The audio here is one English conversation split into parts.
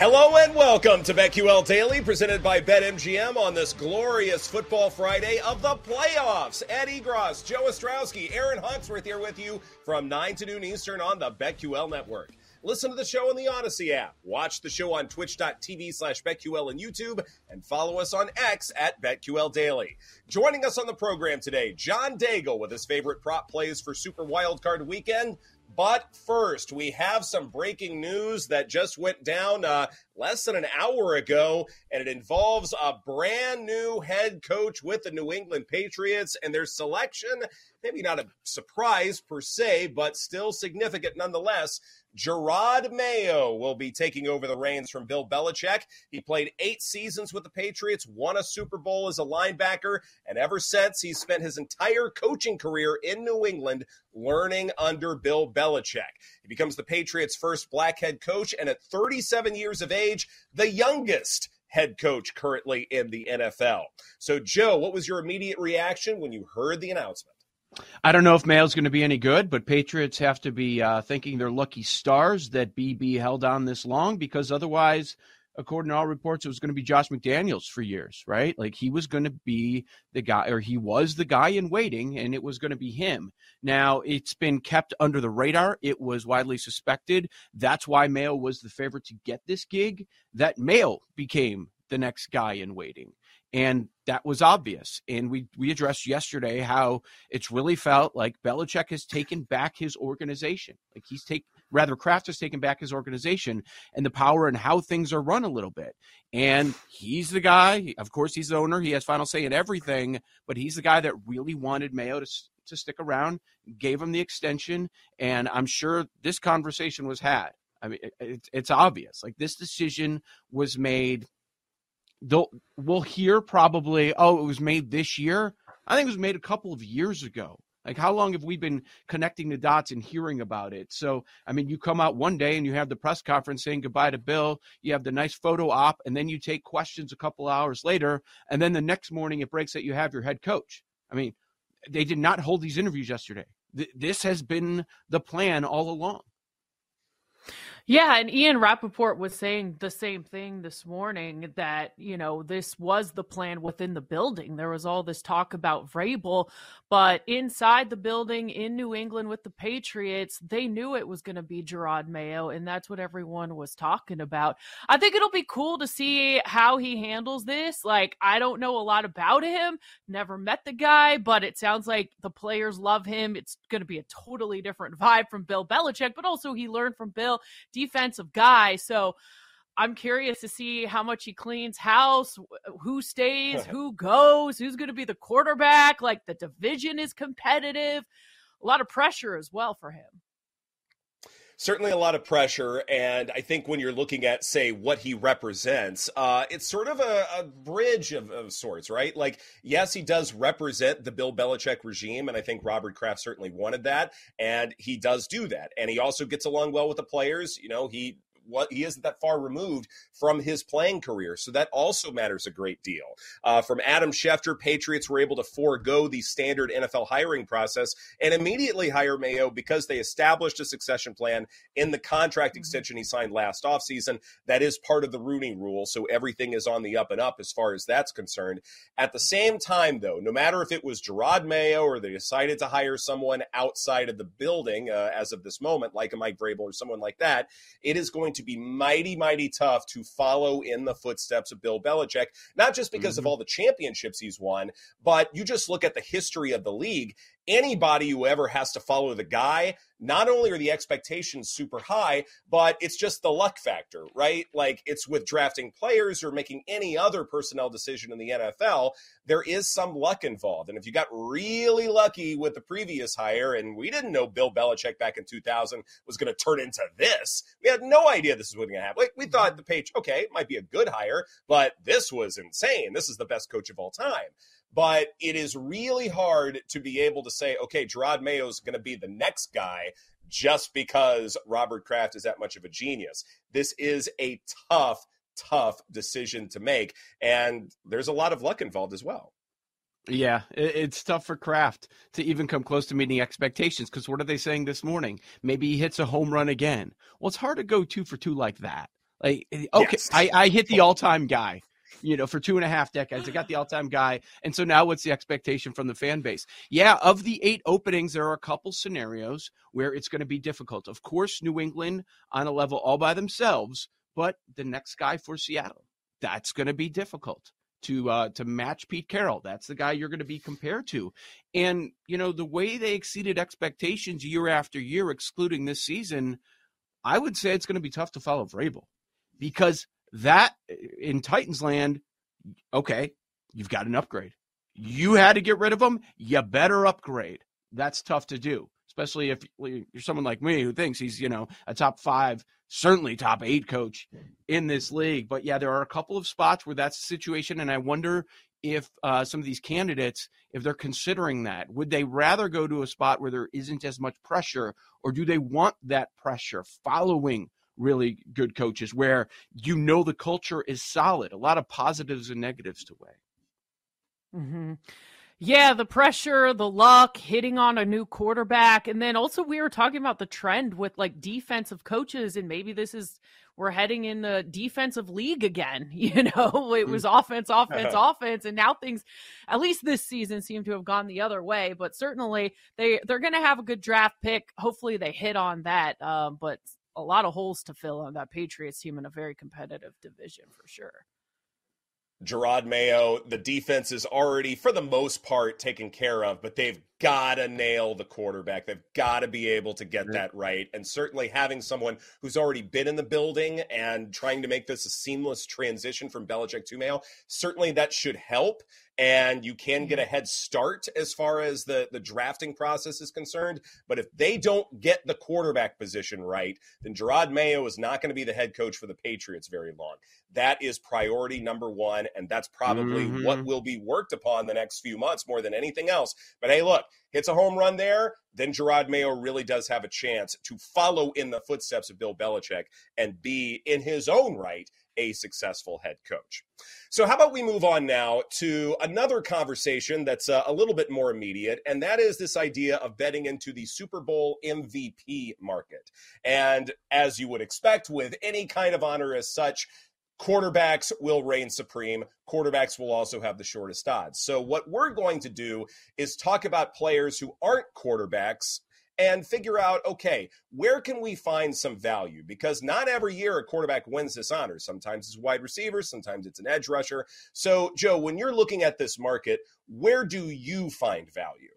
Hello and welcome to BetQL Daily, presented by BetMGM on this glorious Football Friday of the playoffs. Ed Egros, Joe Ostrowski, Erin Hawksworth here with you from 9 to noon Eastern on the BetQL Network. Listen to the show on the Audacy app. Watch the show on twitch.tv slash BetQL and YouTube, and follow us on X at BetQL Daily. Joining us on the program today, John Daigle with his favorite prop plays for Super Wildcard Weekend. But first, we have some breaking news that just went down uh, less than an hour ago, and it involves a brand new head coach with the New England Patriots and their selection. Maybe not a surprise per se, but still significant nonetheless. Jerod Mayo will be taking over the reins from Bill Belichick. He played eight seasons with the Patriots, won a Super Bowl as a linebacker, and ever since he's spent his entire coaching career in New England learning under Bill Belichick. He becomes the Patriots' first black head coach, and at 37 years of age, the youngest head coach currently in the NFL. So, Joe, what was your immediate reaction when you heard the announcement? I don't know if Mayo's going to be any good, but Patriots have to be uh, thinking they're lucky stars that BB held on this long because otherwise, according to all reports, it was going to be Josh McDaniels for years, right? Like he was going to be the guy, or he was the guy in waiting, and it was going to be him. Now, it's been kept under the radar. It was widely suspected. That's why Mayo was the favorite to get this gig, that Mayo became the next guy in waiting and that was obvious. And we we addressed yesterday how it's really felt like Belichick has taken back his organization. Like he's take rather Kraft has taken back his organization and the power and how things are run a little bit. And he's the guy. Of course, he's the owner. He has final say in everything. But he's the guy that really wanted Mayo to to stick around, gave him the extension, and I'm sure this conversation was had. I mean, it, it's obvious. Like this decision was made they'll we'll hear probably oh it was made this year? I think it was made a couple of years ago. Like how long have we been connecting the dots and hearing about it? So i mean you come out one day and you have the press conference saying goodbye to bill. You have the nice photo op and then you take questions a couple hours later and then the next morning it breaks that you have your head coach. I mean they did not hold these interviews yesterday. This has been the plan all along yeah, and Ian Rapoport was saying the same thing this morning that, you know, this was the plan within the building. There was all this talk about Vrabel, but inside the building in New England with the Patriots, they knew it was going to be Jerod Mayo, and that's what everyone was talking about. I think it'll be cool to see how he handles this. Like, I don't know a lot about him, never met the guy, but it sounds like the players love him. It's going to be a totally different vibe from Bill Belichick, but also he learned from Bill defensive guy. So I'm curious to see how much he cleans house, who stays, who goes, who's going to be the quarterback. Like the division is competitive. A lot of pressure as well for him certainly a lot of pressure. And I think when you're looking at, say, what he represents, uh, it's sort of a, a bridge of, of, sorts, right? Like, yes, he does represent the Bill Belichick regime. And I think Robert Kraft certainly wanted that. And he does do that. And he also gets along well with the players. You know, he what he isn't that far removed from his playing career. So that also matters a great deal. Uh, from Adam Schefter, Patriots were able to forego the standard NFL hiring process and immediately hire Mayo because they established a succession plan in the contract mm-hmm. extension he signed last offseason. That is part of the Rooney rule. So everything is on the up and up as far as that's concerned. At the same time, though, no matter if it was Jerod Mayo or they decided to hire someone outside of the building uh, as of this moment, like a Mike Vrabel or someone like that, it is going to to be mighty, mighty tough to follow in the footsteps of Bill Belichick, not just because mm-hmm. of all the championships he's won, but you just look at the history of the league anybody who ever has to follow the guy, not only are the expectations super high, but it's just the luck factor, right? Like it's with drafting players or making any other personnel decision in the NFL, there is some luck involved. And if you got really lucky with the previous hire, and we didn't know Bill Belichick back in 2000 was going to turn into this, we had no idea this was going to happen. Like we thought mm-hmm. the page, okay, might be a good hire, but this was insane. This is the best coach of all time but it is really hard to be able to say, okay, Jerod Mayo is going to be the next guy just because Robert Kraft is that much of a genius. This is a tough, tough decision to make. And there's a lot of luck involved as well. Yeah, it's tough for Kraft to even come close to meeting expectations because what are they saying this morning? Maybe he hits a home run again. Well, it's hard to go two for two like that. Like, eh, okay, yes. I, I hit the all time guy you know, for two and a half decades. I got the all time guy. And so now what's the expectation from the fan base? Yeah, of the eight openings, there are a couple scenarios where it's going to be difficult. Of course, New England on a level all by themselves, but the next guy for Seattle, that's going to be difficult to uh, to match Pete Carroll. That's the guy you're going to be compared to. And you know the way they exceeded expectations year after year, excluding this season, I would say it's going to be tough to follow Vrabel because that in Titans land, okay, you've got an upgrade. You had to get rid of him. You better upgrade. That's tough to do, especially if you're someone like me who thinks he's, you know, a top five, certainly top eight coach in this league. But yeah, there are a couple of spots where that's the situation. And I wonder if uh, some of these candidates, if they're considering that, would they rather go to a spot where there isn't as much pressure, or do they want that pressure following really good coaches where you know the culture is solid. A lot of positives and negatives to weigh. Mm-hmm. Yeah, the pressure, the luck, hitting on a new quarterback. And then also, we were talking about the trend with like defensive coaches, and maybe this is we're heading in the defensive league again. You know, it was mm. offense, offense, offense, and now things, at least this season, seem to have gone the other way. But certainly, they they're going to have a good draft pick. Hopefully, they hit on that. Um, but a lot of holes to fill on that Patriots team in a very competitive division for sure. Jerod Mayo, the defense is already, for the most part, taken care of, but they've got to nail the quarterback. They've got to be able to get that right. And certainly having someone who's already been in the building and trying to make this a seamless transition from Belichick to Mayo, certainly that should help and you can get a head start as far as the, the drafting process is concerned. But if they don't get the quarterback position right, then Jerod Mayo is not going to be the head coach for the Patriots very long. That is priority number one, and that's probably mm-hmm. what will be worked upon the next few months more than anything else. But hey, look, hits a home run there, then Jerod Mayo really does have a chance to follow in the footsteps of Bill Belichick and be, in his own right, a successful head coach. So, how about we move on now to another conversation that's uh, a little bit more immediate, and that is this idea of betting into the Super Bowl MVP market. And as you would expect with any kind of honor as such, quarterbacks will reign supreme. Quarterbacks will also have the shortest odds. So, what we're going to do is talk about players who aren't quarterbacks and figure out okay, where can we find some value? Because not every year a quarterback wins this honor. Sometimes it's wide receiver, sometimes it's an edge rusher. So, Joe, when you're looking at this market, where do you find value?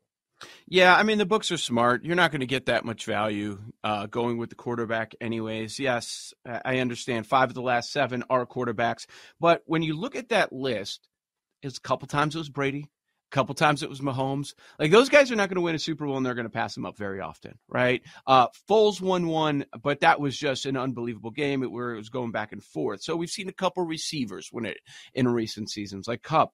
Yeah, I mean the books are smart. You're not going to get that much value uh, going with the quarterback, anyways. Yes, I understand. Five of the last seven are quarterbacks, but when you look at that list, it's a couple times it was Brady, a couple times it was Mahomes. Like those guys are not going to win a Super Bowl and they're going to pass them up very often, right? Uh, Foles won one, but that was just an unbelievable game where it was going back and forth. So we've seen a couple receivers win it in recent seasons, like Kupp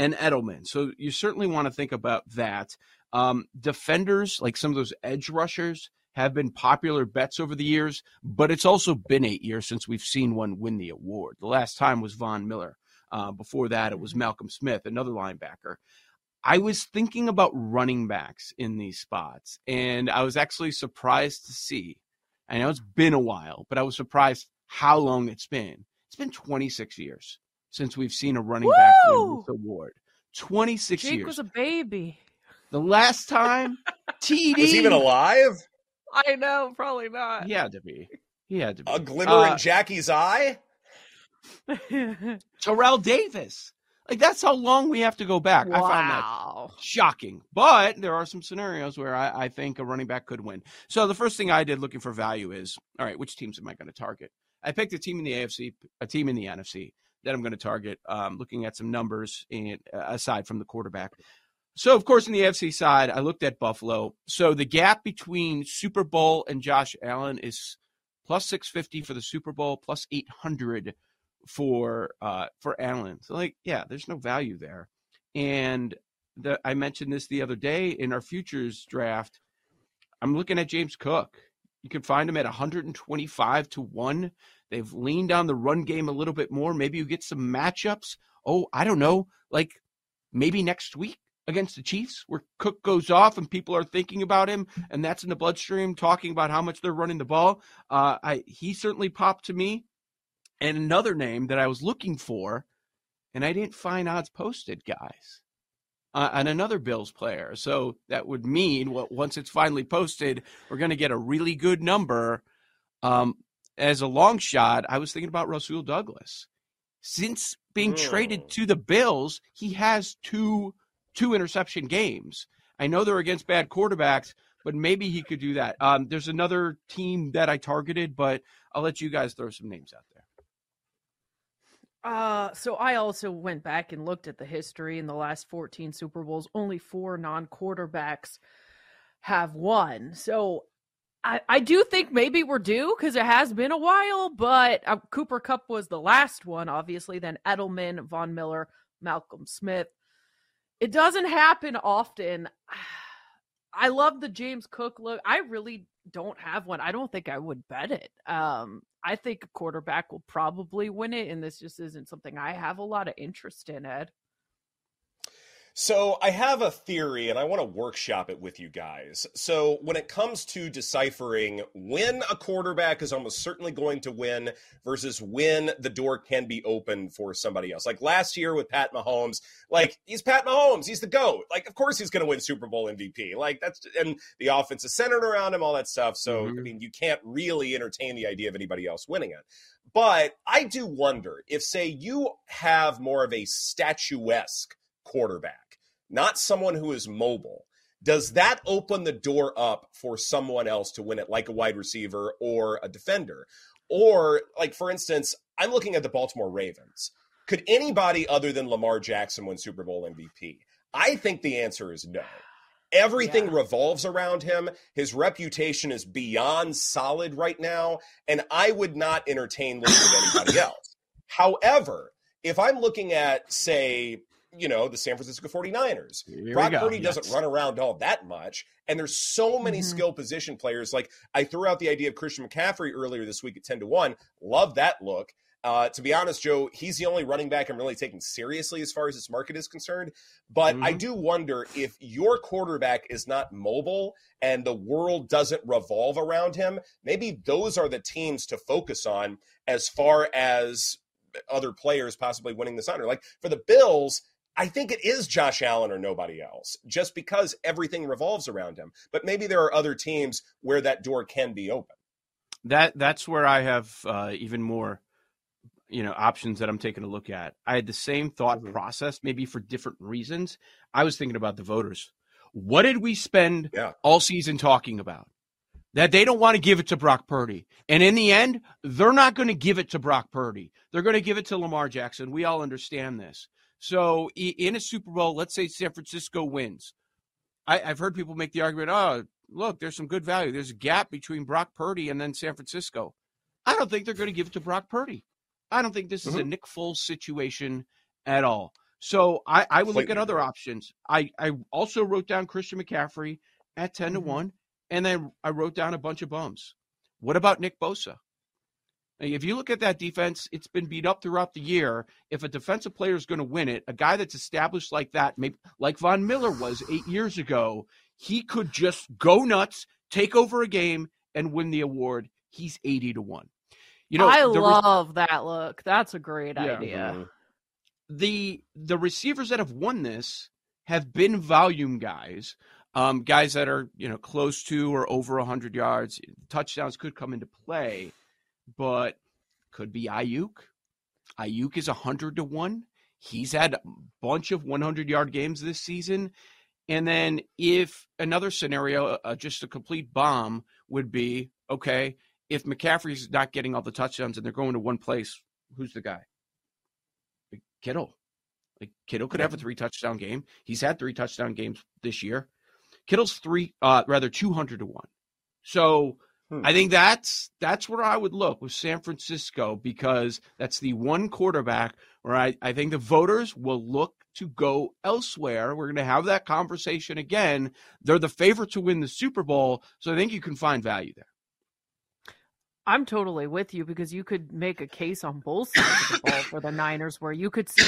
and Edelman. So you certainly want to think about that. Um, defenders, like some of those edge rushers, have been popular bets over the years, but it's also been eight years since we've seen one win the award. The last time was Von Miller. Uh, before that, it was. Malcolm Smith, another linebacker. I was thinking about running backs in these spots, and I was actually surprised to see. I know it's been a while, but I was surprised how long it's been. It's been 26 years since we've seen a running Woo! back win this award. 26 Jake years. was a baby. The last time TD was even alive. I know, probably not. He had to be. He had to be. A glimmer uh, in Jackie's eye. Terrell Davis Like that's how long we have to go back. Wow. I found that shocking. But there are some scenarios where I, I, think a running back could win. So the first thing I did looking for value is all right, which teams am I going to target? I picked a team in the AFC, a team in the NFC that I'm going to target. Um, looking at some numbers in, aside from the quarterback. So of course, in the AFC side, I looked at Buffalo. So the gap between Super Bowl and Josh Allen is plus 650 for the Super Bowl, plus 800 for uh for Allen. So like, yeah, there's no value there. And the I mentioned this the other day in our futures draft. I'm looking at James Cook. You can find him at 125 to 1. They've leaned on the run game a little bit more. Maybe you get some matchups. Oh, I don't know. Like maybe next week against the Chiefs where Cook goes off and people are thinking about him and that's in the bloodstream talking about how much they're running the ball. Uh, I he certainly popped to me. And another name that I was looking for and I didn't find odds posted, guys. Uh, and another Bills player. So that would mean well, once it's finally posted, we're going to get a really good number. Um, as a long shot, I was thinking about Rasul Douglas. Since being traded to the Bills, he has two two interception games. I know they're against bad quarterbacks, but maybe he could do that. Um, there's another team that I targeted, but I'll let you guys throw some names out there. Uh, so I also went back and looked at the history in the last 14 Super Bowls. Only four non quarterbacks have won. So I, I do think maybe we're due because it has been a while, but uh, Cooper Kupp was the last one, obviously. Then Edelman, Von Miller, Malcolm Smith. It doesn't happen often. I love the James Cook look. I really don't have one. I don't think I would bet it. Um, I think a quarterback will probably win it, and this just isn't something I have a lot of interest in, Ed. So I have a theory and I want to workshop it with you guys. So when it comes to deciphering when a quarterback is almost certainly going to win versus when the door can be opened for somebody else. Like last year with Pat Mahomes, like he's Pat Mahomes, he's the GOAT. Like of course he's going to win Super Bowl MVP. Like that's and the offense is centered around him all that stuff. So mm-hmm. I mean you can't really entertain the idea of anybody else winning it. But I do wonder if say you have more of a statuesque quarterback, not someone who is mobile, does that open the door up for someone else to win it, like a wide receiver or a defender? Or, like, for instance, I'm looking at the Baltimore Ravens. Could anybody other than Lamar Jackson win Super Bowl MVP? I think the answer is no. Everything yeah. revolves around him. His reputation is beyond solid right now, and I would not entertain looking at anybody else. However, if I'm looking at, say, you know, the San Francisco 49ers. Here Brock Purdy yes. doesn't run around all that much. And there's so many mm-hmm. skill position players. Like I threw out the idea of Christian McCaffrey earlier this week at 10 to 1. Love that look. Uh, to be honest, Joe, he's the only running back I'm really taking seriously as far as this market is concerned. But mm-hmm. I do wonder if your quarterback is not mobile and the world doesn't revolve around him, maybe those are the teams to focus on as far as other players possibly winning this honor. Like for the Bills, I think it is Josh Allen or nobody else, just because everything revolves around him. But maybe there are other teams where that door can be open. That that's where I have uh, even more, you know, options that I'm taking a look at. I had the same thought mm-hmm. process, maybe for different reasons. I was thinking about the voters. What did we spend yeah. all season talking about? That they don't want to give it to Brock Purdy. And in the end, they're not going to give it to Brock Purdy. They're going to give it to Lamar Jackson. We all understand this. So in a Super Bowl, let's say San Francisco wins. I, have heard people make the argument, oh, look, there's some good value. There's a gap between Brock Purdy and then San Francisco. I don't think they're going to give it to Brock Purdy. I don't think this mm-hmm. is a mm-hmm. Nick Foles situation at all. So I, I would look at other options. I, I also wrote down Christian McCaffrey at 10 mm-hmm. to 1, and then I wrote down a bunch of bums. What about Nick Bosa? If you look at that defense, it's been beat up throughout the year. If a defensive player is going to win it, a guy that's established like that, maybe like Von Miller was eight years ago, he could just go nuts, take over a game, and win the award. He's eighty to one. You know, I love re- that look. That's a great yeah. idea. Mm-hmm. The the receivers that have won this have been volume guys, um, guys that are you know close to or over hundred yards. Touchdowns could come into play but could be Aiyuk. Aiyuk is a hundred to one. He's had a bunch of 100 yard games this season. And then if another scenario, uh, just a complete bomb, would be okay, if McCaffrey's not getting all the touchdowns and they're going to one place, who's the guy? Kittle. Like Kittle could have a three touchdown game. He's had three touchdown games this year. Kittle's three, uh, rather two hundred to one. So hmm. I think that's that's where I would look with San Francisco because that's the one quarterback where I, I think the voters will look to go elsewhere. We're going to have that conversation again. They're the favorite to win the Super Bowl, so I think you can find value there. I'm totally with you because you could make a case on both sides of the ball for the Niners where you could see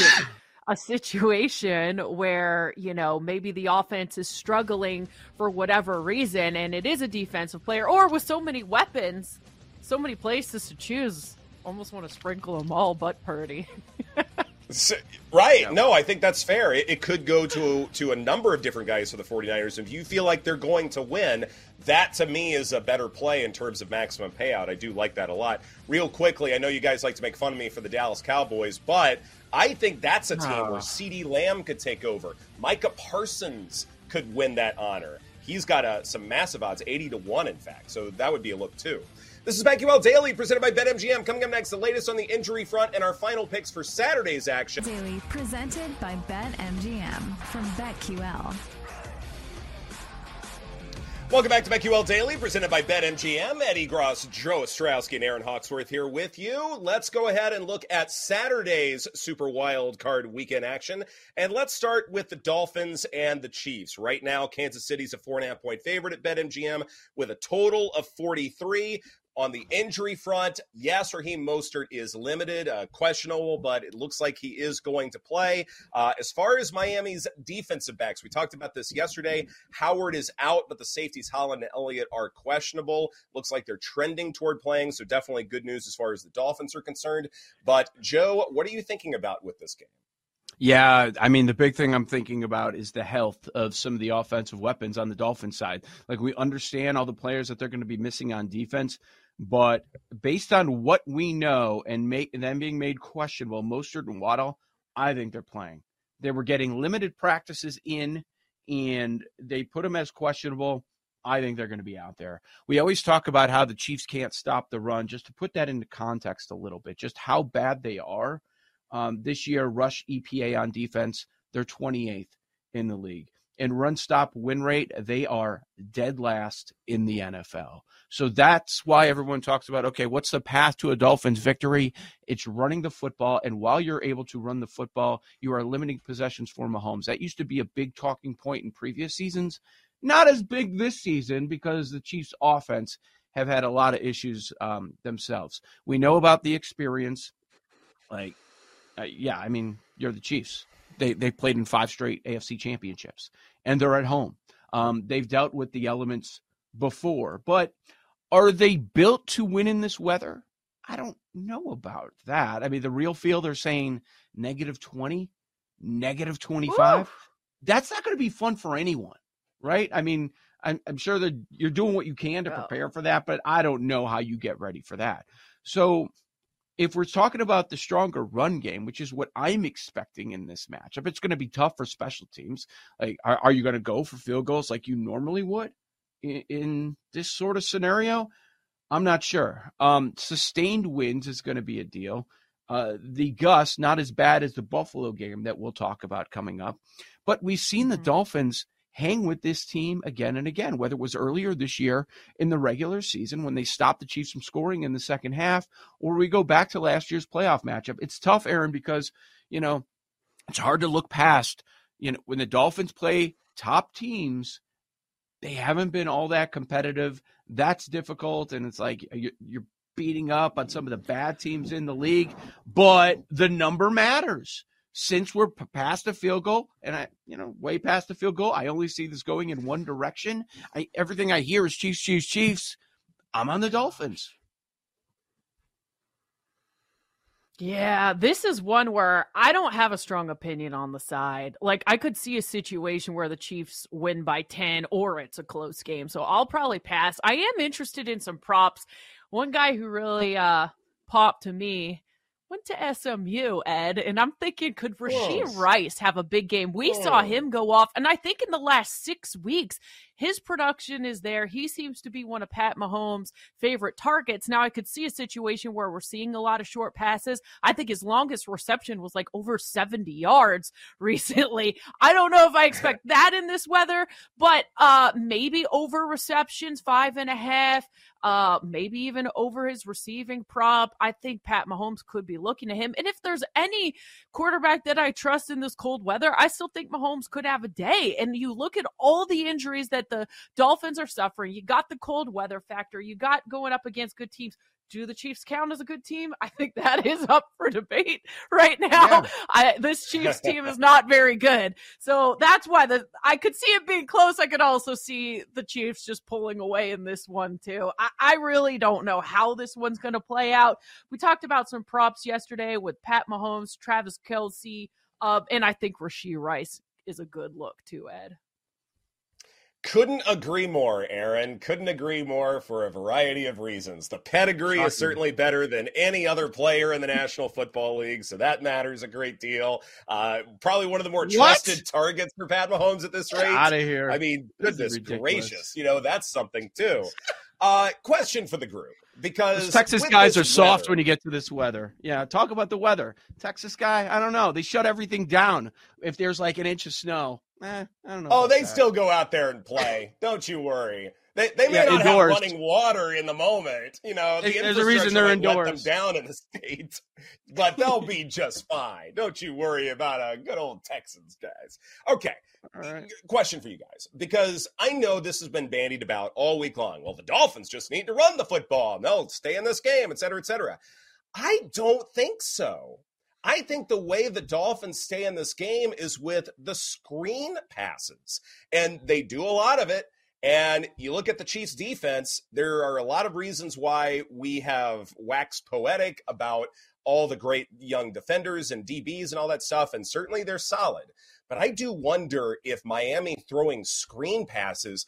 a situation where, you know, maybe the offense is struggling for whatever reason and it is a defensive player or with so many weapons, so many places to choose. Almost want to sprinkle them all but Purdy. So, right. Yeah. No, I think that's fair. It, it, could go to to a number of different guys for the 49ers. If you feel like they're going to win, that to me is a better play in terms of maximum payout. I do like that a lot. Real quickly, I know you guys like to make fun of me for the Dallas Cowboys, but I think that's a team oh. where ah. CeeDee Lamb could take over. Micah Parsons could win that honor. He's got a, some massive odds, 80 to 1, in fact. So that would be a look, too. This is BetQL Daily, presented by BetMGM. Coming up next, the latest on the injury front and our final picks for Saturday's action. Daily, presented by BetMGM from BetQL. Welcome back to BetQL Daily, presented by BetMGM. Ed Egros, Joe Ostrowski, and Erin Hawksworth here with you. Let's go ahead and look at Saturday's Super Wild Card Weekend action. And let's start with the Dolphins and the Chiefs. Right now, Kansas City's a four and a half point favorite at BetMGM with a total of 43. On the injury front, yes, Raheem Mostert is limited, uh, questionable, but it looks like he is going to play. Uh, as far as Miami's defensive backs, we talked about this yesterday. Howard is out, but the safeties Holland and Elliott are questionable. Looks like they're trending toward playing, so definitely good news as far as the Dolphins are concerned. But Joe, what are you thinking about with this game? Yeah, I mean, the big thing I'm thinking about is the health of some of the offensive weapons on the Dolphins side. Like, we understand all the players that they're going to be missing on defense, but based on what we know and make and then being made questionable, Mostert and Waddle, I think they're playing. They were getting limited practices in, and they put them as questionable. I think they're going to be out there. We always talk about how the Chiefs can't stop the run. Just to put that into context a little bit, just how bad they are. Um, this year, rush EPA on defense, they're 28th in the league and run stop win rate, they are dead last in the NFL. So that's why everyone talks about okay, what's the path to a Dolphins victory? It's running the football. And while you're able to run the football, you are limiting possessions for Mahomes. That used to be a big talking point in previous seasons. Not as big this season because the Chiefs' offense have had a lot of issues um, themselves. We know about the experience. Like, uh, yeah, I mean, you're the Chiefs. They they played in five straight AFC championships, and they're at home. Um, they've dealt with the elements before, but are they built to win in this weather? I don't know about that. I mean, the real feel they're saying negative 20, negative 25. Ooh. That's not going to be fun for anyone, right? I mean, I'm, I'm sure that you're doing what you can to prepare for that, but I don't know how you get ready for that. So if we're talking about the stronger run game, which is what I'm expecting in this matchup, it's going to be tough for special teams. Like, are, are you going to go for field goals like you normally would in, in this sort of scenario? I'm not sure. Um, sustained wins is going to be a deal. Uh, the Gus, not as bad as the Buffalo game that we'll talk about coming up, but we've seen the mm-hmm. Dolphins hang with this team again and again, whether it was earlier this year in the regular season when they stopped the Chiefs from scoring in the second half, or we go back to last year's playoff matchup. It's tough, Erin, because, you know, it's hard to look past, you know, when the Dolphins play top teams, they haven't been all that competitive. That's difficult. And it's like uh, you're beating up on some of the bad teams in the league, but the number matters since we're past the field goal and I, you know, way past the field goal, I only see this going in one direction. I, everything I hear is Chiefs, Chiefs, Chiefs. I'm on the Dolphins. Yeah, this is one where I don't have a strong opinion on the side. Like, I could see a situation where the Chiefs win by 10 or it's a close game. So I'll probably pass. I am interested in some props. One guy who really uh, popped to me went to SMU, Ed, and I'm thinking, could Rashee Rice have a big game? We saw oh. him go off, and I think in the last six weeks, his production is there. He seems to be one of Pat Mahomes' favorite targets. Now, I could see a situation where we're seeing a lot of short passes. I think his longest reception was like over 70 yards recently. I don't know if I expect that in this weather, but uh, maybe over receptions, five and a half uh, maybe even over his receiving prop. I think Pat Mahomes could be looking at him. And if there's any quarterback that I trust in this cold weather, I still think Mahomes could have a day. And you look at all the injuries that the Dolphins are suffering. You got the cold weather factor. You got going up against good teams do the Chiefs count as a good team? I think that is up for debate right now. Yeah. I, this Chiefs team is not very good. So that's why the I could see it being close. I could also see the Chiefs just pulling away in this one too. I, I really don't know how this one's going to play out. We talked about some props yesterday with Pat Mahomes, Travis Kelce, uh, and I think Rashee Rice is a good look too, Ed. Couldn't agree more, Erin. Couldn't agree more for a variety of reasons. The pedigree Shocking. is certainly better than any other player in the National Football League, so that matters a great deal. Uh, probably one of the more trusted targets for Pat Mahomes at this rate. Out of here! I mean, goodness gracious, you know that's something too. Uh, question for the group because Those Texas guys are soft when you get to this weather. Yeah, talk about the weather. Texas guy, I don't know. They shut everything down if there's like an inch of snow. Eh, I don't know. Oh, they that. still go out there and play. don't you worry. They, they may yeah, not indoors. have running water in the moment. You know, the there's a reason they're indoors. Let them down in the states, but they'll be just fine. Don't you worry about a good old Texans, guys. Okay, right. question for you guys because I know this has been bandied about all week long. Well, the Dolphins just need to run the football. No, stay in this game, et cetera, et cetera. I don't think so. I think the way the Dolphins stay in this game is with the screen passes, and they do a lot of it. And you look at the Chiefs defense, there are a lot of reasons why we have waxed poetic about all the great young defenders and DBs and all that stuff. And certainly they're solid. But I do wonder if Miami throwing screen passes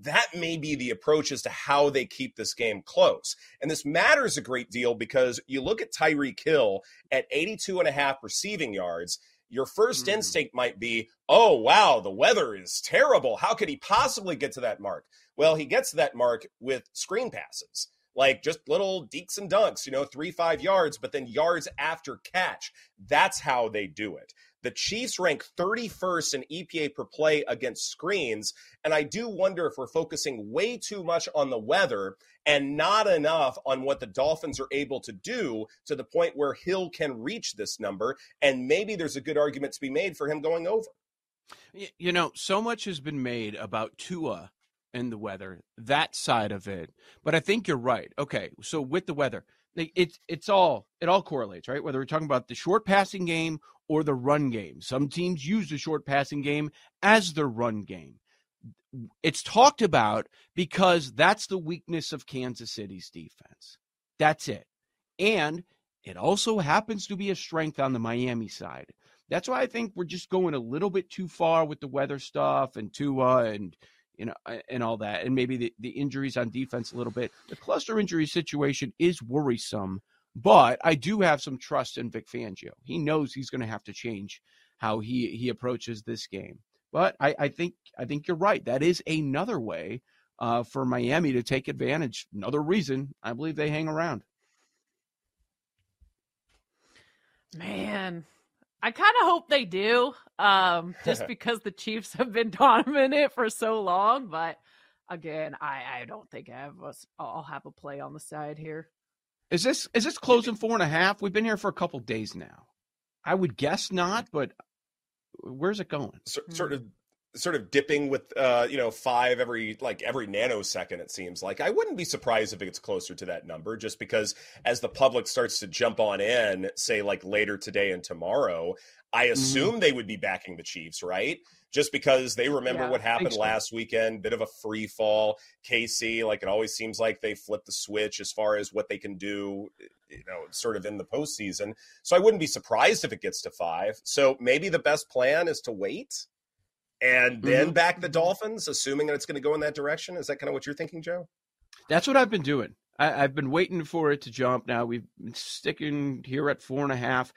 that may be the approach as to how they keep this game close. And this matters a great deal because you look at Tyreek Hill at 82 and a half receiving yards. Your first mm. instinct might be, oh, wow, the weather is terrible. How could he possibly get to that mark? Well, he gets to that mark with screen passes, like just little deeks and dunks, you know, three, five yards, but then yards after catch. That's how they do it. The Chiefs rank 31st in EPA per play against screens. And I do wonder if we're focusing way too much on the weather and not enough on what the Dolphins are able to do to the point where Hill can reach this number. And maybe there's a good argument to be made for him going over. You know, so much has been made about Tua and the weather, that side of it. But I think you're right. Okay, so with the weather, it's it's all it all correlates, right? Whether we're talking about the short passing game or the run game. Some teams use the short passing game as their run game. It's talked about because that's the weakness of Kansas City's defense. That's it. And it also happens to be a strength on the Miami side. That's why I think we're just going a little bit too far with the weather stuff and Tua and you know and all that and maybe the, the injuries on defense a little bit. The cluster injury situation is worrisome but I do have some trust in Vic Fangio. He knows he's going to have to change how he he approaches this game. But I, I think I think you're right. That is another way uh, for Miami to take advantage. Another reason I believe they hang around. Man, I kind of hope they do, um, just because the Chiefs have been dominant for so long. But again, I, I don't think I have a, I'll have a play on the side here. Is this is this closing four and a half? We've been here for a couple days now. I would guess not, but where's it going? So, sort of sort of dipping with uh, you know five every like every nanosecond it seems like i wouldn't be surprised if it gets closer to that number just because as the public starts to jump on in say like later today and tomorrow i mm-hmm. assume mm-hmm. they would be backing the chiefs right just because they remember yeah, what happened so. last weekend, bit of a free fall. KC, like it always seems like they flip the switch as far as what they can do, you know, sort of in the postseason. So I wouldn't be surprised if it gets to five. So maybe the best plan is to wait and then mm-hmm. back the Dolphins, assuming that it's going to go in that direction. Is that kind of what you're thinking, Joe? That's what I've been doing. I, have been waiting for it to jump. Now we've been sticking here at four and a half.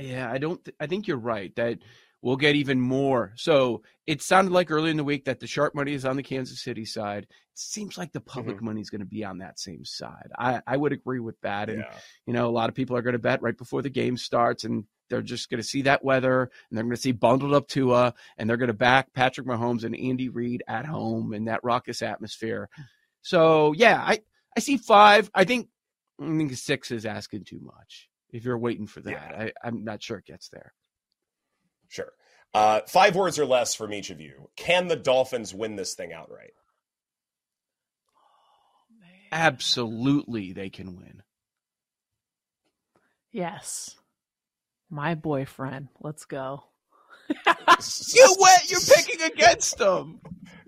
Yeah, I don't. Th- I think you're right that we'll get even more. So it sounded like early in the week that the sharp money is on the Kansas City side. It seems like the public mm-hmm. money is going to be on that same side. I, I would agree with that. And, yeah. you know, a lot of people are going to bet right before the game starts and they're just going to see that weather and they're going to see bundled up Tua and they're going to back Patrick Mahomes and Andy Reid at home in that raucous atmosphere. So, yeah, I, I see five. I think, I think six is asking too much if you're waiting for that. Yeah. I, I'm not sure it gets there. Sure. Uh, five words or less from each of you. Can the Dolphins win this thing outright? Oh, Absolutely, they can win. Yes. My boyfriend. Let's go. You went. You're picking against them.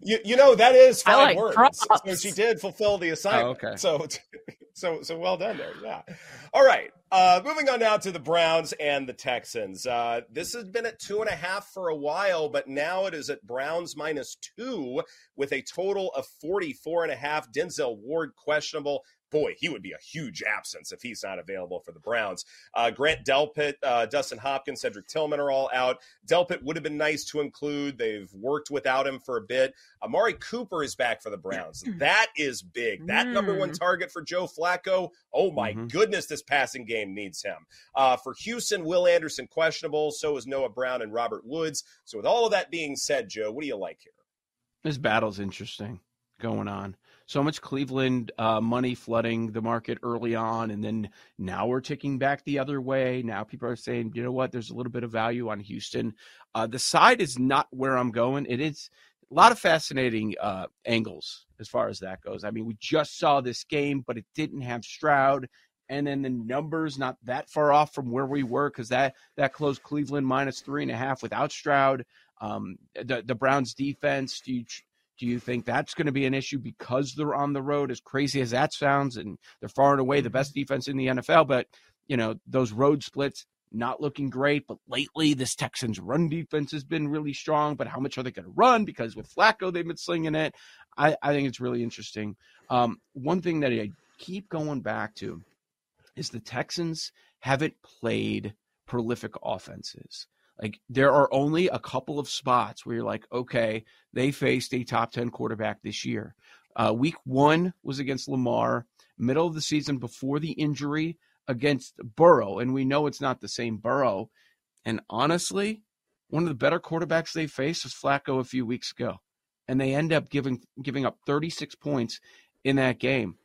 You, you know that is five like words. So she did fulfill the assignment. Oh, okay. So so so well done there. Yeah. All right. Uh, moving on now to the Browns and the Texans. Uh, this has been at two and a half for a while, but now it is at Browns minus two with a total of 44 and a half. Denzel Ward questionable boy, he would be a huge absence if he's not available for the Browns. Uh, Grant Delpit, uh, Dustin Hopkins, Cedric Tillman are all out. Delpit would have been nice to include. They've worked without him for a bit. Amari Cooper is back for the Browns. That is big. That number one mm. target for Joe Flacco. Oh my mm-hmm. goodness, this passing game needs him. Uh, for Houston, Will Anderson questionable. So is Noah Brown and Robert Woods. So with all of that being said, Joe, what do you like here? This battle's interesting going on so much Cleveland uh, money flooding the market early on, and then now we're ticking back the other way. Now people are saying, you know what, there's a little bit of value on Houston. Uh, the side is not where I'm going. It is a lot of fascinating uh, angles as far as that goes. I mean, we just saw this game, but it didn't have Stroud. And then the numbers not that far off from where we were because that that closed Cleveland minus three and a half without Stroud. Um, the the Browns defense. Do you do you think that's going to be an issue because they're on the road, as crazy as that sounds, and they're far and away the best mm-hmm. defense in the NFL? But, you know, those road splits not looking great. But lately, this Texans run defense has been really strong. But how much are they going to run? Because with Flacco, they've been slinging it. I, I think it's really interesting. Um, one thing that I keep going back to is the Texans haven't played prolific offenses. Like there are only a couple of spots where you're like, okay, they faced a top 10 quarterback this year. Uh, week one was against Lamar, middle of the season before the injury against Burrow. And we know it's not the same Burrow. And honestly, one of the better quarterbacks they faced was Flacco a few weeks ago. And they end up giving giving up 36 points in that game.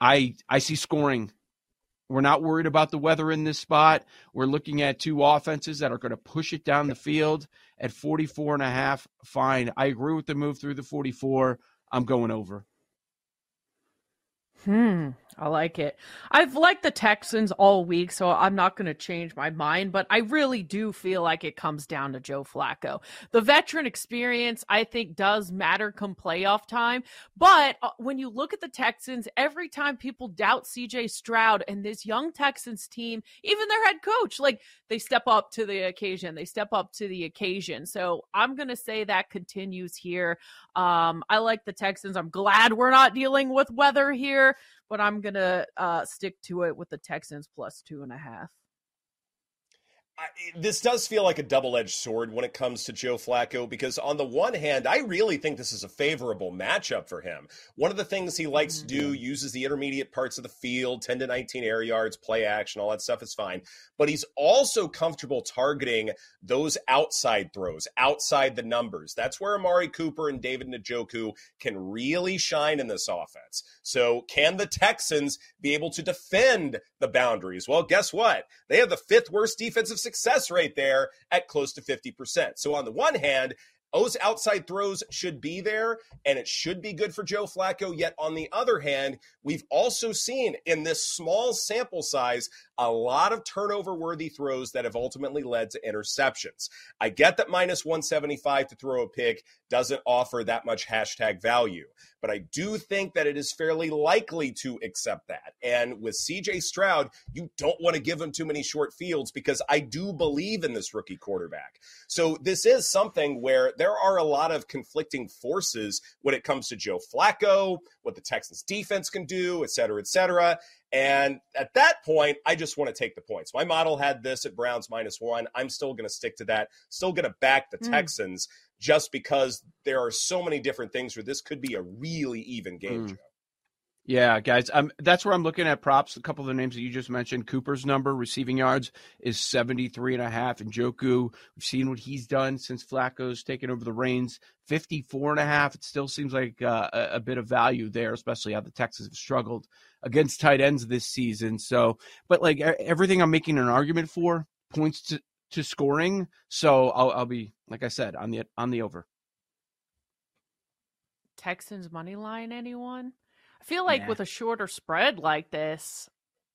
I I see scoring we're not worried about the weather in this spot. We're looking at two offenses that are going to push it down the field at 44 and a half. Fine. I agree with the move through the 44. I'm going over. Hmm. I like it. I've liked the Texans all week, so I'm not going to change my mind, but I really do feel like it comes down to Joe Flacco. The veteran experience, I think, does matter come playoff time. But uh, when you look at the Texans, every time people doubt CJ Stroud and this young Texans team, even their head coach, like they step up to the occasion. They step up to the occasion. So I'm going to say that continues here. Um, I like the Texans. I'm glad we're not dealing with weather here but I'm gonna uh, stick to it with the Texans plus two and a half. I, this does feel like a double edged sword when it comes to Joe Flacco because, on the one hand, I really think this is a favorable matchup for him. One of the things he likes to do mm-hmm. uses the intermediate parts of the field, 10 to 19 air yards, play action, all that stuff is fine. But he's also comfortable targeting those outside throws, outside the numbers. That's where Amari Cooper and David Njoku can really shine in this offense. So, can the Texans be able to defend the boundaries? Well, guess what? They have the fifth worst defensive success rate there at close to 50%. So, on the one hand, those outside throws should be there, and it should be good for Joe Flacco. Yet, on the other hand, we've also seen in this small sample size a lot of turnover worthy throws that have ultimately led to interceptions. I get that minus 175 to throw a pick doesn't offer that much hashtag value, but I do think that it is fairly likely to accept that. And with CJ Stroud, you don't want to give him too many short fields because I do believe in this rookie quarterback. So, this is something where there are a lot of conflicting forces when it comes to Joe Flacco, what the Texans defense can do, et cetera, et cetera. And at that point, I just want to take the points. My model had this at Browns minus one. I'm still going to stick to that. Still going to back the mm. Texans just because there are so many different things where this could be a really even game. Mm. Yeah, guys, um, that's where I'm looking at props. A couple of the names that you just mentioned. Cooper's number, receiving yards, is 73 and a half. And Njoku, we've seen what he's done since Flacco's taken over the reins, 54 and a half. It still seems like uh, a, a, bit of value there, especially how the Texans have struggled against tight ends this season. So, but like everything I'm making an argument for points to, to scoring. So I'll, I'll be, like I said, on the on the over. Texans money line, anyone? I feel like with a shorter spread like this,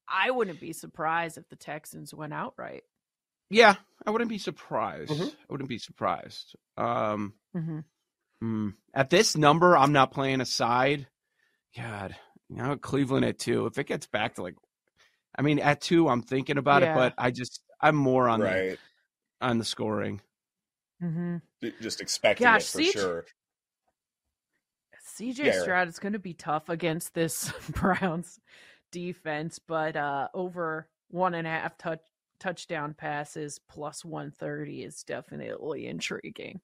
I wouldn't be surprised if the Texans went outright. Yeah, I wouldn't be surprised. Mm-hmm. I wouldn't be surprised. Um, mm-hmm. mm, at this number, I'm not playing a side. God, now Cleveland at two. If it gets back to like, I mean, at two, I'm thinking about yeah. it, but I just, I'm more on right. the on the scoring. Mm-hmm. Just expecting Gosh, it for CJ, sure. CJ yeah, Stroud is going to be tough against this Browns defense, but uh, over one and a half touch touchdown passes plus 130 is definitely intriguing.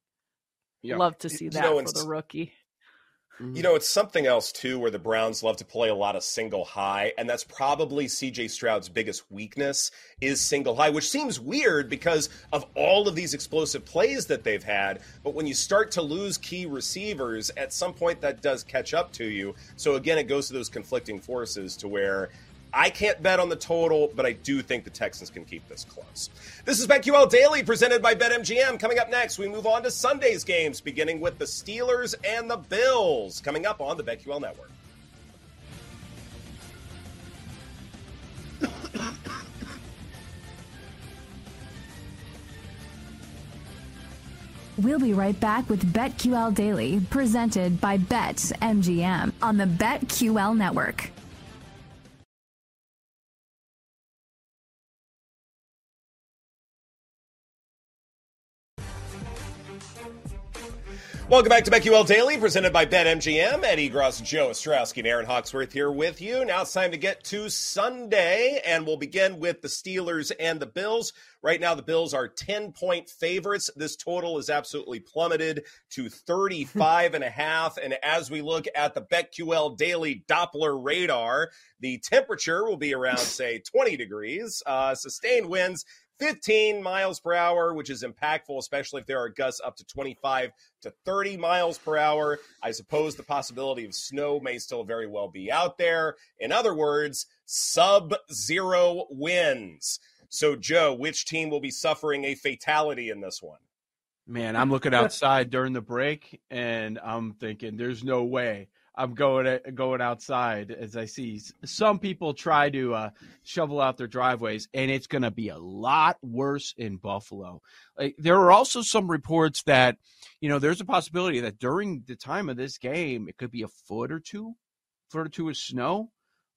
Yeah. Love to see that you know, for the rookie. Mm-hmm. You know, it's something else too where the Browns love to play a lot of single high, and that's probably CJ Stroud's biggest weakness is single high, which seems weird because of all of these explosive plays that they've had. But when you start to lose key receivers, at some point that does catch up to you. So again, it goes to those conflicting forces to where I can't bet on the total, but I do think the Texans can keep this close. This is BetQL Daily presented by BetMGM. Coming up next, we move on to Sunday's games, beginning with the Steelers and the Bills, coming up on the BetQL Network. We'll be right back with BetQL Daily, presented by BetMGM on the BetQL Network. Welcome back to BetQL Daily, presented by BetMGM. Ed Egros, Joe Ostrowski, and Erin Hawksworth here with you. Now it's time to get to Sunday, and we'll begin with the Steelers and the Bills. Right now, the Bills are 10 point favorites. This total is absolutely plummeted to 35 and a half. And as we look at the BetQL Daily Doppler radar, the temperature will be around, say, 20 degrees. Uh, sustained winds 15 miles per hour, which is impactful, especially if there are gusts up to 25 to 30 miles per hour. I suppose the possibility of snow may still very well be out there. In other words, sub zero winds. So, Joe, which team will be suffering a fatality in this one? Man, I'm looking outside during the break and I'm thinking there's no way I'm going going outside as I see some people try to uh, shovel out their driveways, and it's going to be a lot worse in Buffalo. Like, there are also some reports that you know there's a possibility that during the time of this game it could be a foot or two, foot or two of snow.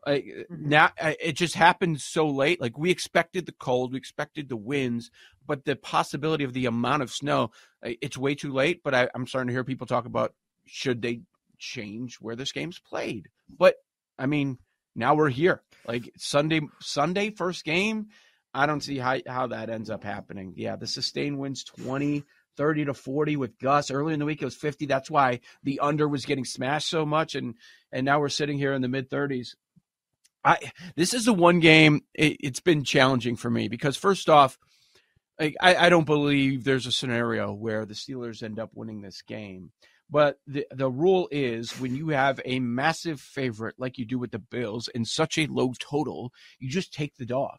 Like, mm-hmm. Now it just happened so late. Like we expected the cold, we expected the winds, but the possibility of the amount of snow, it's way too late. But I, I'm starting to hear people talk about should they change where this game's played. But I mean, now we're here. Like Sunday, Sunday first game. I don't see how how that ends up happening. Yeah, the sustained wins 20, 30 to 40 with Gus. Early in the week it was 50. That's why the under was getting smashed so much and and now we're sitting here in the mid 30s. I this is the one game it, has been challenging for me because first off, I, I don't believe there's a scenario where the Steelers end up winning this game. But the the rule is when you have a massive favorite like you do with the Bills in such a low total, you just take the dog.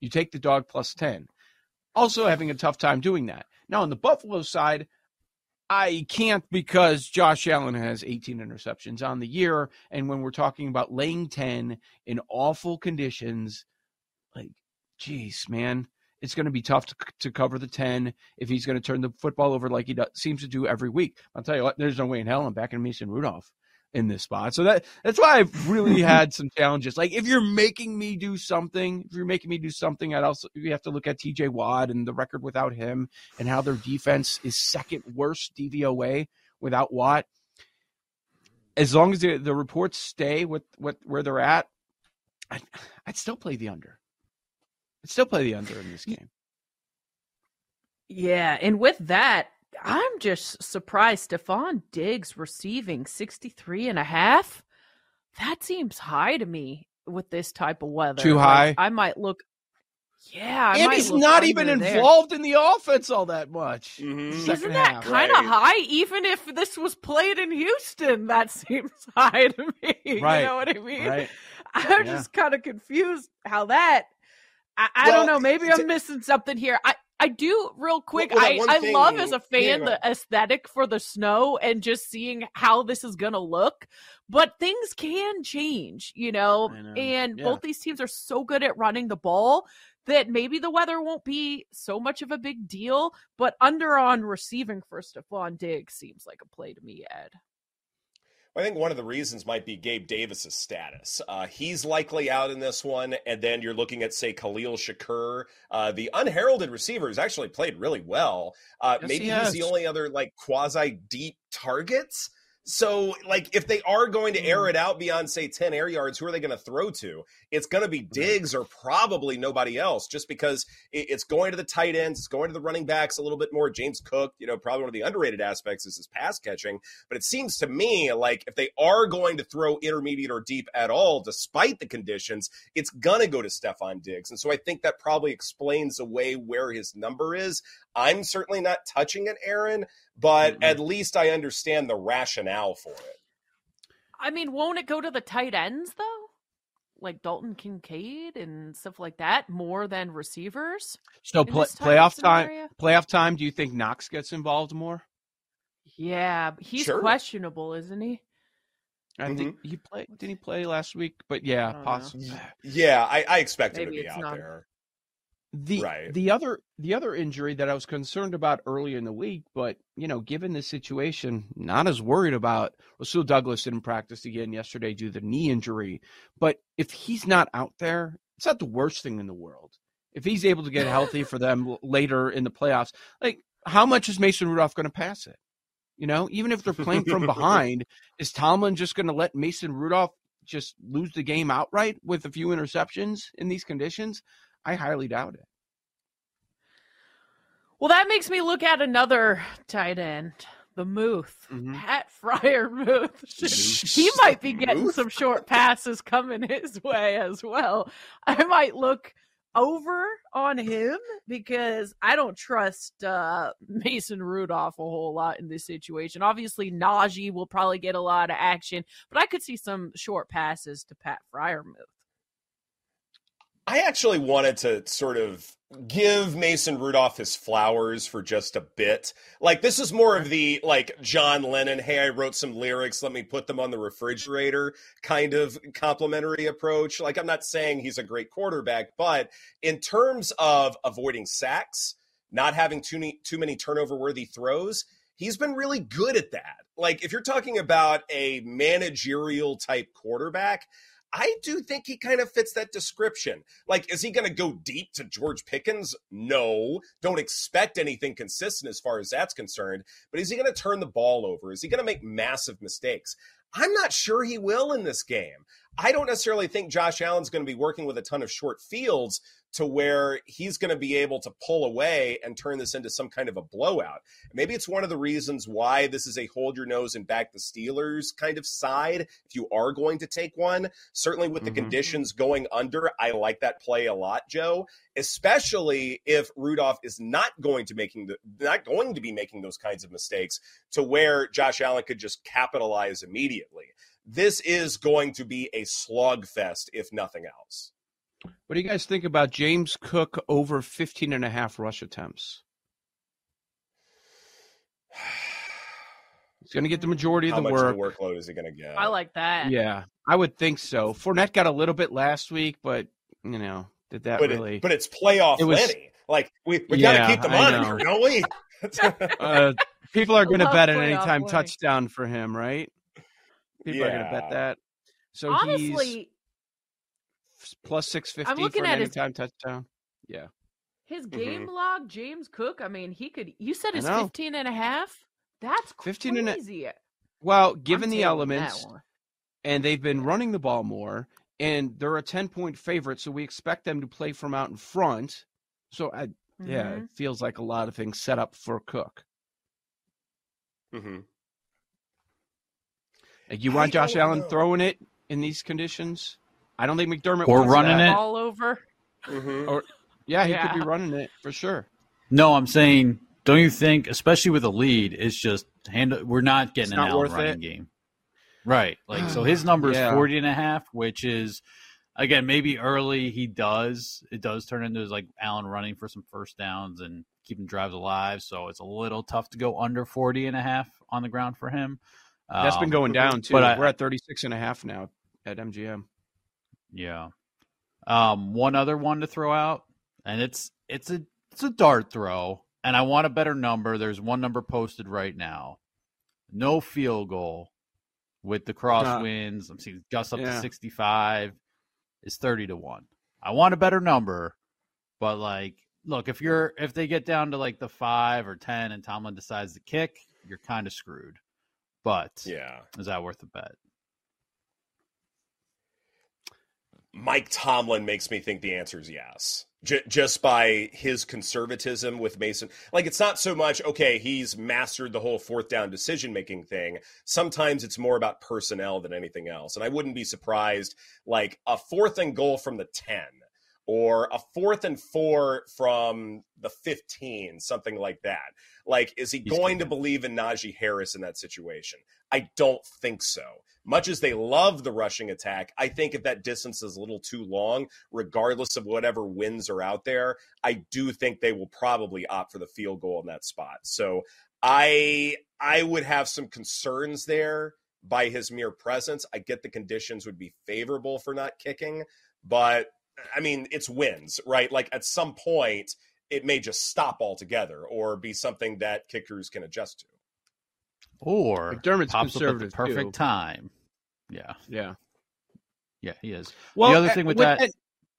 You take the dog plus 10. Also having a tough time doing that. Now on the Buffalo side, I can't because Josh Allen has 18 interceptions on the year and when we're talking about laying 10 in awful conditions, like geez, man, it's going to be tough to, to cover the 10 if he's going to turn the football over like he does, seems to do every week. I'll tell you what, there's no way in hell I'm backing Mason Rudolph. in this spot. So that that's why I've really had some challenges. Like if you're making me do something, if you're making me do something, I'd also you have to look at TJ Watt and the record without him and how their defense is second worst DVOA without Watt. As long as the, the reports stay with what where they're at, I'd, I'd still play the under. I'd still play the under in this game. Yeah, and with that, I'm just surprised Stefon Diggs receiving 63 and a half. That seems high to me with this type of weather. Too high. Like, I might look yeah, I and he's not even involved in the offense all that much. Mm-hmm. Isn't that kind of right. high? Even if this was played in Houston, that seems high to me. Right. You know what I mean? Right. I'm yeah. just kind of confused how that. I, I well, don't know. Maybe I'm missing something here. I I do real quick. Well, I, I love as a fan the aesthetic for the snow and just seeing how this is gonna look. But things can change, you know. know. And yeah. both these teams are so good at running the ball that maybe the weather won't be so much of a big deal. But under on receiving for Stefon Diggs seems like a play to me, Ed. I think one of the reasons might be Gabe Davis's status. Uh, he's likely out in this one, and then you're looking at, say, Khalil Shakir, uh, the unheralded receiver, who's actually played really well. Uh, yes, maybe he he's the only other like quasi deep targets. So, like, if they are going to air mm. it out beyond, say, 10 air yards, who are they going to throw to? It's going to be Diggs or probably nobody else, just because it's going to the tight ends, it's going to the running backs a little bit more. James Cook, you know, probably one of the underrated aspects is his pass catching. But it seems to me like if they are going to throw intermediate or deep at all, despite the conditions, it's going to go to Stefon Diggs. And so I think that probably explains away where his number is. I'm certainly not touching it, Erin but mm-hmm. at least I understand the rationale for it. I mean, won't it go to the tight ends though? Like Dalton Kincaid and stuff like that more than receivers. So play, playoff time, playoff time. Do you think Knox gets involved more? Yeah, he's sure. questionable, isn't he? I mm-hmm. think he played. Did he play last week? But yeah, possibly. Yeah, I, I expect Maybe him to be out not. there. The right. the other the other injury that I was concerned about earlier in the week, but you know, given the situation, not as worried about. Rasul Douglas didn't practice again yesterday due to the knee injury, but if he's not out there, it's not the worst thing in the world. If he's able to get healthy for them later in the playoffs, like how much is Mason Rudolph going to pass it? You know, even if they're playing from behind, is Tomlin just going to let Mason Rudolph just lose the game outright with a few interceptions in these conditions? I highly doubt it. Well, that makes me look at another tight end, the Muth, mm-hmm. Pat Freiermuth. he might be getting some short passes coming his way as well. I might look over on him because I don't trust uh, Mason Rudolph a whole lot in this situation. Obviously, Najee will probably get a lot of action, but I could see some short passes to Pat Freiermuth. I actually wanted to sort of give Mason Rudolph his flowers for just a bit. Like this is more of the like John Lennon, hey, I wrote some lyrics, let me put them on the refrigerator kind of complimentary approach. Like I'm not saying he's a great quarterback, but in terms of avoiding sacks, not having too many, too many turnover worthy throws, he's been really good at that. Like if you're talking about a managerial type quarterback, I do think he kind of fits that description. Like, is he going to go deep to George Pickens? No. Don't expect anything consistent as far as that's concerned. But is he going to turn the ball over? Is he going to make massive mistakes? I'm not sure he will in this game. I don't necessarily think Josh Allen's going to be working with a ton of short fields to where he's going to be able to pull away and turn this into some kind of a blowout. Maybe it's one of the reasons why this is a hold your nose and back the Steelers kind of side. If you are going to take one, certainly with the mm-hmm. conditions going under, I like that play a lot, Joe. Especially if Rudolph is not going to making the not going to be making those kinds of mistakes to where Josh Allen could just capitalize immediately this is going to be a slugfest, if nothing else. What do you guys think about James Cook over 15 and a half rush attempts? He's going to get the majority of How the work. Of the workload is he going to get? I like that. Yeah, I would think so. Fournette got a little bit last week, but you know, did that but really? It, but it's playoff it was, Lenny. Like we, we yeah, got to keep them on here, don't we? uh, people are going to bet an anytime touchdown for him, right? People are going to bet that. So honestly, he's plus six fifty. For at an his anytime touchdown. Yeah. his Mm-hmm. game log, James Cook. I mean, he could. You said I it's know. 15 and a half. That's 15 and a- crazy. Well, I'm given the elements, and they've been running the ball more, and they're a ten point favorite, so we expect them to play from out in front. So I, yeah, Mhm. it feels like a lot of things set up for Cook. mm-hmm. Like you I want Josh Allen know. throwing it in these conditions? I don't think McDermott Or wants running that. it. all over. hmm Or yeah, he Yeah. could be running it for sure. No, I'm saying, don't you think, especially with a lead, it's just hand. We're not getting It's an not Allen worth running it? game, right? Like so, his number is Yeah. 40 and a half, which is again maybe early he does it does turn into like Allen running for some first downs and keeping drives alive. So it's a little tough to go under 40 and a half on the ground for him. That's been Um, going down too. but I- We're at 36 and a half now at MGM. Yeah. Um, one other one to throw out, and it's it's a it's a dart throw, and I want a better number. There's one number posted right now. No field goal with the uh, crosswinds. I'm seeing gusts up Yeah. to 65 is 30 to one. I want a better number, but like, look if you're if they get down to like the five or ten, and Tomlin decides to kick, you're kind of screwed. But Yeah. is that worth a bet? Mike Tomlin makes me think the answer is yes. J- just by his conservatism with Mason. Like, it's not so much, okay, he's mastered the whole fourth down decision making thing. Sometimes it's more about personnel than anything else. And I wouldn't be surprised, like, a fourth and goal from the 10 or a fourth and four from the 15, something like that. Like, is he He's going to believe in Najee Harris in that situation? I don't think so. Much as they love the rushing attack, I think if that distance is a little too long, regardless of whatever wins are out there, I do think they will probably opt for the field goal in that spot. So I I would have some concerns there by his mere presence. I get the conditions would be favorable for not kicking, but I mean, it's wins, right? Like at some point, it may just stop altogether or be something that kickers can adjust to. Or McDermott's pops up at the conservative, perfect too. time. Yeah, Yeah. yeah, he is. Well, the other at- thing with that, at,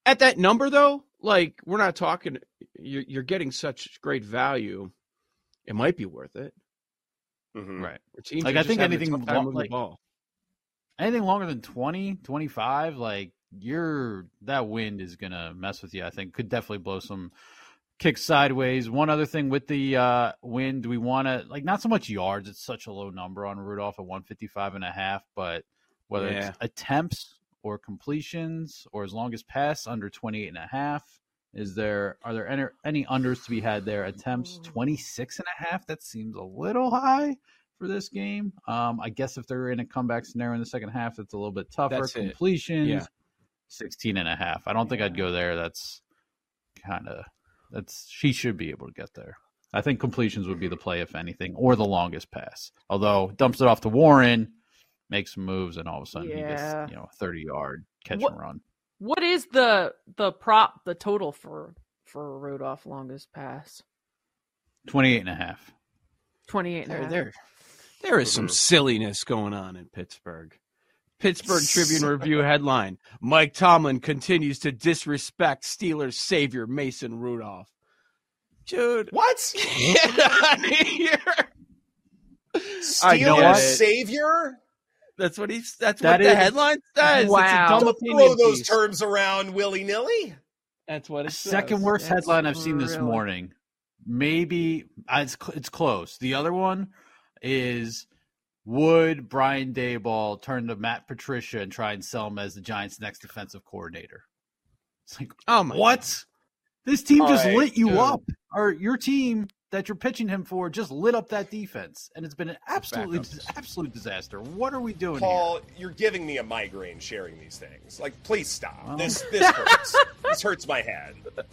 at that number though, like we're not talking. You're, you're getting such great value. It might be worth it. Mhm. right? Like, I think anything tough time like- ball. Anything longer than 20, 25, like you're that wind is gonna mess with you. I think could definitely blow some kicks sideways. One other thing with the uh, wind, we want to like not so much yards. It's such a low number on Rudolph at 155 and a half, but whether Yeah. it's attempts or completions or as long as pass under 28 and a half. Is there are there any, any unders to be had there? Attempts 26 and a half. That seems a little high for this game. Um, I guess if they're in a comeback scenario in the second half, it's a little bit tougher. That's it. Completions, Yeah. 16 and a half. I don't think I'd go there. That's kind of that's she should be able to get there. I think completions would be the play if anything, or the longest pass. Although dumps it off to Warren, makes some moves, and all of a sudden he Yeah. gets you know a 30 yard catch What- and run. What is the the prop the total for for Rudolph longest pass? 28 and a half. 28 and a There, half. there, there is some Mhm. silliness going on in Pittsburgh. Pittsburgh Tribune Review headline: Mike Tomlin continues to disrespect Steelers savior Mason Rudolph. Dude, What? get out of here! Steelers savior? That's what he's. That's That what the headline says. Wow. It's a dumb Don't throw those piece. terms around willy nilly. That's what it says. Second worst That's headline I've seen this morning. Maybe uh, it's it's close. The other one is would Brian Daboll turn to Matt Patricia and try and sell him as the Giants' next defensive coordinator? It's like Oh my what? This team All just right, lit you dude. up, or your team that you're pitching him for just lit up that defense, and it's been an absolutely Backups. absolute disaster. What are we doing Paul, you're giving me a migraine sharing these things. Like, please stop. Well. This this hurts. this hurts my head.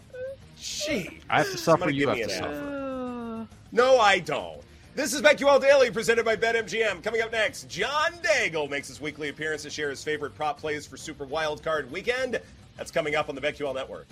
Gee. I have to suffer. You have to suffer. Uh, No, I don't. This is BetQL Daily, presented by BetMGM. Coming up next, John Daigle makes his weekly appearance to share his favorite prop plays for Super Wildcard Weekend. That's coming up on the BetQL Network.